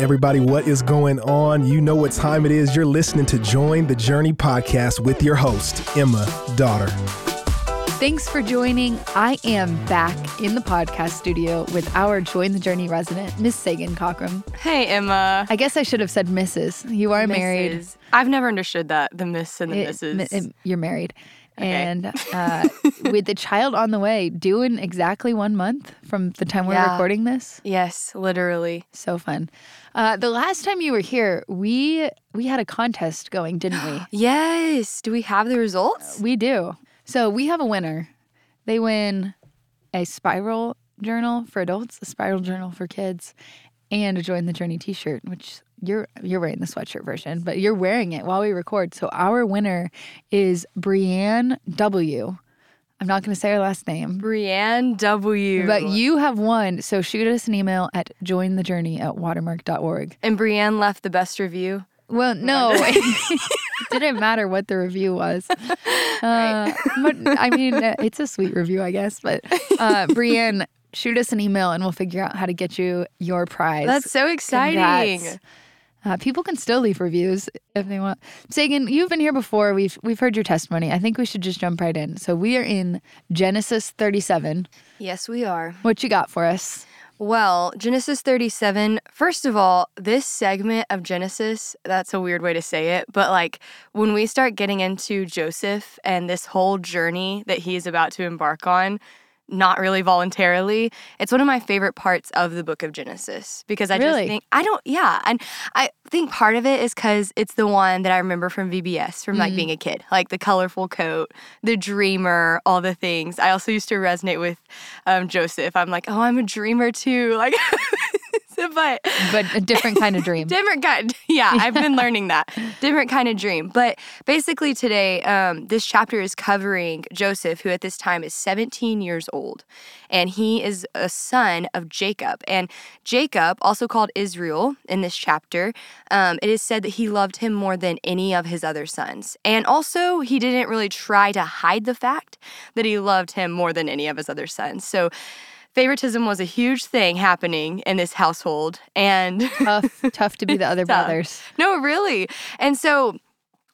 Everybody, what is going on? You know what time it is. You're listening to Join the Journey podcast with your host, Emma Dotter. Thanks for joining. I am back in the podcast studio with our Join the Journey resident, Miss Saegan Cockerham. Hey, Emma. I guess I should have said Mrs. You are married. I've never understood that, the Miss and the It- Mrs. mi- it- you're married. Okay. And uh, with the child on the way, doing exactly one month from the time we're recording this. yes, literally. So fun. Uh, the last time you were here, we we had a contest going, didn't we? Yes. Do we have the results? We do. So we have a winner. They win a spiral journal for adults, a spiral journal for kids, and a Join the Journey t-shirt, which you're you're wearing the sweatshirt version, but you're wearing it while we record. So our winner is Brianne W. I'm not going to say her last name, Brianne W. but you have won. So shoot us an email at jointhejourney at watermark.org. And Brianne left the best review. Well, no, it didn't matter what the review was. Uh, but I mean, uh, it's a sweet review, I guess. But uh, Brienne, shoot us an email and we'll figure out how to get you your prize. That's so exciting. Congrats. Uh, people can still leave reviews if they want. Saegan, you've been here before. We've we've heard your testimony. I think we should just jump right in. So we are in Genesis 37. Yes, we are. What you got for us? Well, Genesis 37, first of all, this segment of Genesis, that's a weird way to say it, but like when we start getting into Joseph and this whole journey that he is about to embark on, not really voluntarily, it's one of my favorite parts of the book of Genesis because I Really? just think, I don't, yeah. And I think part of it is because it's the one that I remember from VBS, from like being a kid, like the colorful coat, the dreamer, all the things. I also used to resonate with um, Joseph. I'm like, oh, I'm a dreamer too. Like, but But a different kind of dream. different kind. Yeah, I've been learning that different kind of dream. But basically, today, um, this chapter is covering Joseph, who at this time is 17 years old, and he is a son of Jacob. And Jacob, also called Israel, in this chapter, um, it is said that he loved him more than any of his other sons, and also he didn't really try to hide the fact that he loved him more than any of his other sons. So. Favoritism was a huge thing happening in this household, and tough, tough to be the other Tough. brothers. no, really. And so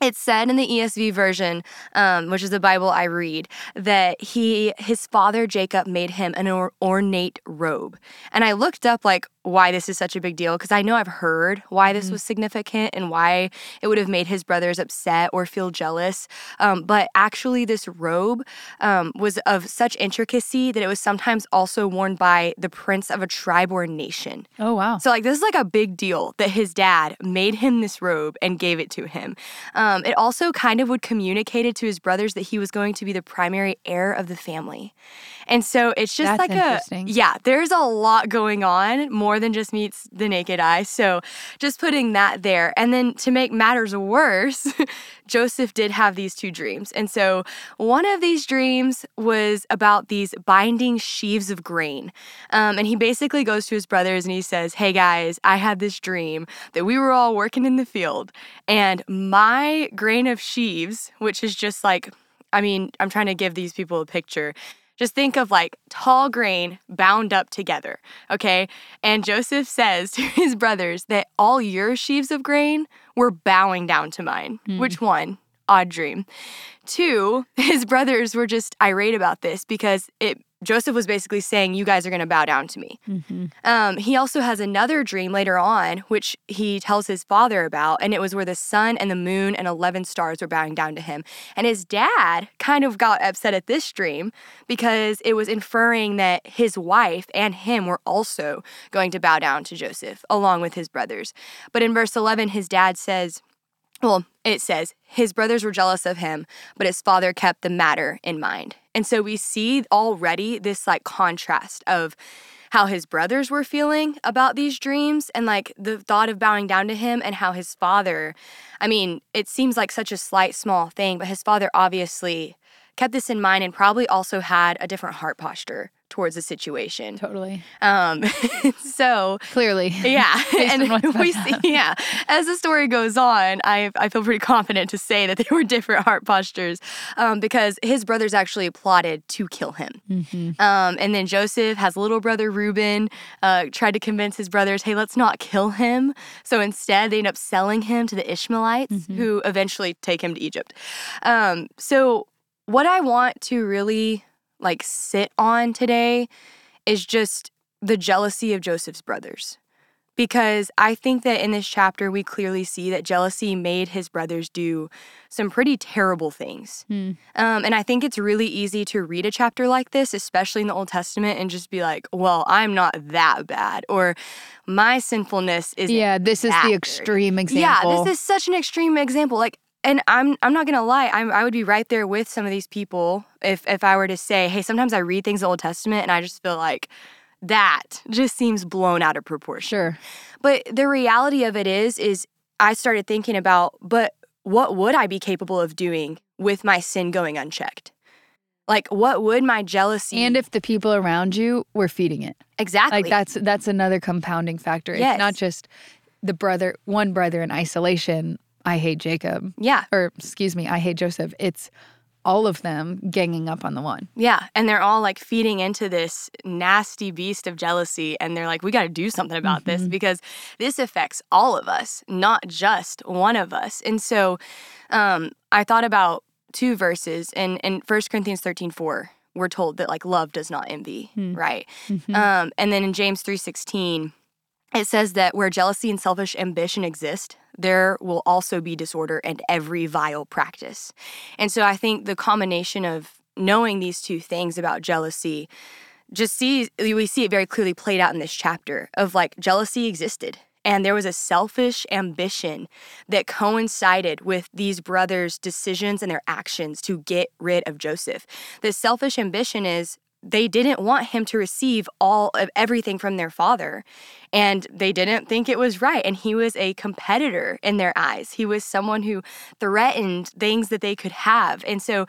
it's said in the ESV version, um, which is the Bible I read, that he, his father Jacob, made him an or- ornate robe. And I looked up like why this is such a big deal because I know I've heard why this was significant and why it would have made his brothers upset or feel jealous. Um, but actually, this robe um, was of such intricacy that it was sometimes also worn by the prince of a tribe or nation. Oh wow. So like this is like a big deal that his dad made him this robe and gave it to him. Um, it also kind of would communicate it to his brothers that he was going to be the primary heir of the family, and so it's just That's like a yeah. There's a lot going on more than just meets the naked eye. So just putting that there, and then to make matters worse, Joseph did have these two dreams, and so one of these dreams was about these binding sheaves of grain. Um, and he basically goes to his brothers and he says, Hey guys, I had this dream that we were all working in the field, and my grain of sheaves, which is just like, I mean, I'm trying to give these people a picture. Just think of like tall grain bound up together, okay? And Joseph says to his brothers that all your sheaves of grain were bowing down to mine. Hmm. Which one? Odd dream. Two, his brothers were just irate about this because it Joseph was basically saying, "You guys are going to bow down to me." Um, he also has another dream later on, which he tells his father about, and it was where the sun and the moon and 11 stars were bowing down to him. And his dad kind of got upset at this dream because it was inferring that his wife and him were also going to bow down to Joseph, along with his brothers. But in verse 11, his dad says, well, it says his brothers were jealous of him, but his father kept the matter in mind. And so we see already this like contrast of how his brothers were feeling about these dreams and like the thought of bowing down to him and how his father, I mean, it seems like such a slight, small thing, but his father obviously kept this in mind and probably also had a different heart posture towards the situation. Totally. Um, so Clearly. yeah, and we see, yeah, as the story goes on, I I feel pretty confident to say that they were different heart postures, um, because his brothers actually plotted to kill him. Mhm. Um, and then Joseph has little brother Reuben, uh, tried to convince his brothers, hey, let's not kill him. So instead, they end up selling him to the Ishmaelites, Mhm. who eventually take him to Egypt. Um, so what I want to really like sit on today is just the jealousy of Joseph's brothers. Because I think that in this chapter, we clearly see that jealousy made his brothers do some pretty terrible things. Hmm. Um, and I think it's really easy to read a chapter like this, especially in the Old Testament, and just be like, well, I'm not that bad, or my sinfulness is Yeah, this is the extreme Yeah, this is such an extreme example. Like, and I'm I'm not gonna lie, I'm, I would be right there with some of these people if if I were to say, hey, sometimes I read things in the Old Testament and I just feel like that just seems blown out of proportion. Sure. But the reality of it is, is I started thinking about, but what would I be capable of doing with my sin going unchecked? Like, what would my jealousy And if the people around you were feeding it. exactly Like that's that's another compounding factor. It's not just the brother one brother in isolation, I hate Jacob. yeah, Or excuse me, I hate Joseph. It's all of them ganging up on the one. yeah, and they're all like feeding into this nasty beast of jealousy, and they're like, we got to do something about this Mhm. because this affects all of us, not just one of us. And so, um, I thought about two verses, and in First Corinthians thirteen four, we're told that like love does not envy, Hmm. right? Mhm. Um, and then in James 3:16, it says that where jealousy and selfish ambition exist, there will also be disorder and every vile practice. And so I think the combination of knowing these two things about jealousy just sees we see it very clearly played out in this chapter of like jealousy existed and there was a selfish ambition that coincided with these brothers' decisions and their actions to get rid of Joseph. The selfish ambition is they didn't want him to receive all of everything from their father and they didn't think it was right and he was a competitor in their eyes. He was someone who threatened things that they could have and so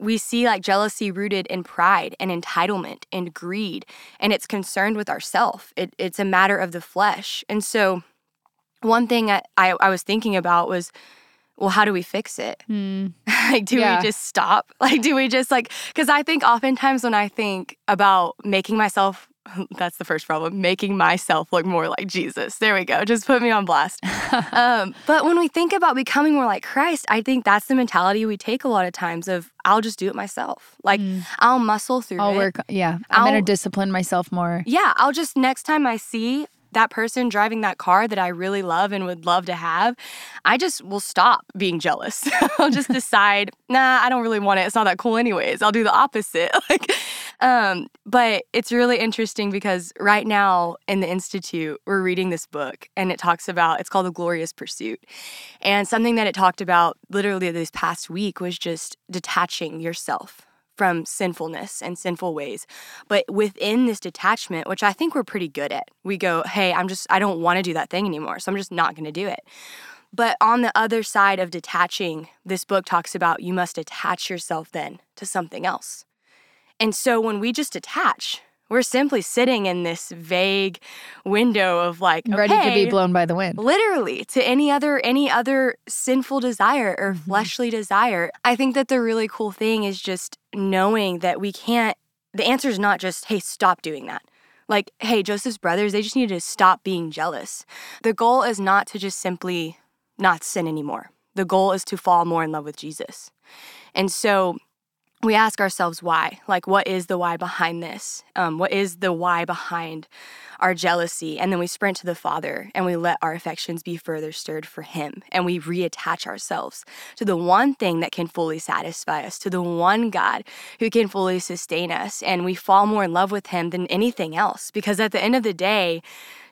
we see like jealousy rooted in pride and entitlement and greed and it's concerned with ourself. It, it's a matter of the flesh and so one thing I, I, I was thinking about was well how do we fix it Hmm. like do Yeah. we just stop like do we just like because i think oftentimes when i think about making myself that's the first problem making myself look more like jesus there we go just put me on blast um, but when we think about becoming more like christ i think that's the mentality we take a lot of times of i'll just do it myself like Mm. i'll muscle through I'll it work yeah. I'm gonna discipline myself more. yeah, I'll just next time I see that person driving that car that I really love and would love to have, I just will stop being jealous. I'll just decide, nah, I don't really want it. It's not that cool anyways. I'll do the opposite. like um but it's really interesting because right now in the institute we're reading this book and it talks about it's called The Glorious Pursuit. And something that it talked about literally this past week was just detaching yourself from sinfulness and sinful ways. But within this detachment, which I think we're pretty good at, we go, hey, I'm just, I don't want to do that thing anymore. So I'm just not going to do it. But on the other side of detaching, this book talks about you must attach yourself then to something else. And so when we just detach, we're simply sitting in this vague window of like, Ready to be blown by the wind. literally to any other any other sinful desire or Mhm. fleshly desire. I think that the really cool thing is just knowing that we can't the answer is not just hey stop doing that. Like hey joseph's brothers they just need to stop being jealous. The goal is not to just simply not sin anymore. The goal is to fall more in love with jesus. And so we ask ourselves why like what is the why behind this? Um, what is the why behind our jealousy? And then we sprint to the father and we let our affections be further stirred for him and we reattach ourselves to the one thing that can fully satisfy us to the one god who can fully sustain us. And we fall more in love with him than anything else because at the end of the day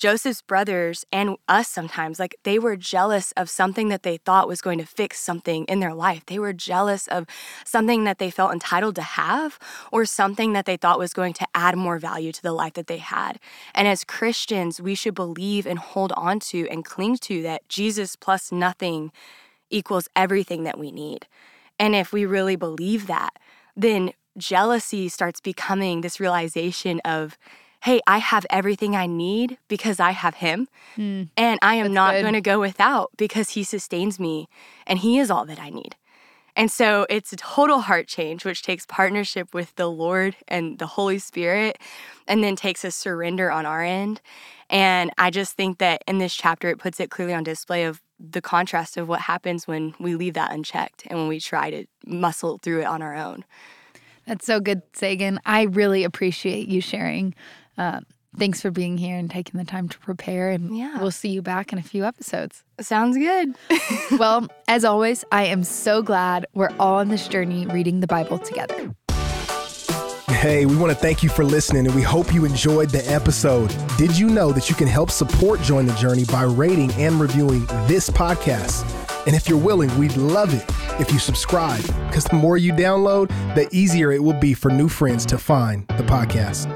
Joseph's brothers and us sometimes, like they were jealous of something that they thought was going to fix something in their life. They were jealous of something that they felt entitled to have or something that they thought was going to add more value to the life that they had. And as Christians, we should believe and hold on to and cling to that Jesus plus nothing equals everything that we need. And if we really believe that, then jealousy starts becoming this realization of, hey, I have everything I need because I have him. Mm. And I am not going to go without because he sustains me and he is all that I need. And so it's a total heart change, which takes partnership with the Lord and the Holy Spirit, and then takes a surrender on our end. And I just think that in this chapter, it puts it clearly on display of the contrast of what happens when we leave that unchecked and when we try to muscle through it on our own. That's so good, Saegan. I really appreciate you sharing. Uh, thanks for being here and taking the time to prepare. And Yeah. we'll see you back in a few episodes. Sounds good. well, as always, I am so glad we're all on this journey reading the Bible together. Hey, we want to thank you for listening and we hope you enjoyed the episode. Did you know that you can help support Join the Journey by rating and reviewing this podcast? And if you're willing, we'd love it if you subscribe because the more you download, the easier it will be for new friends to find the podcast.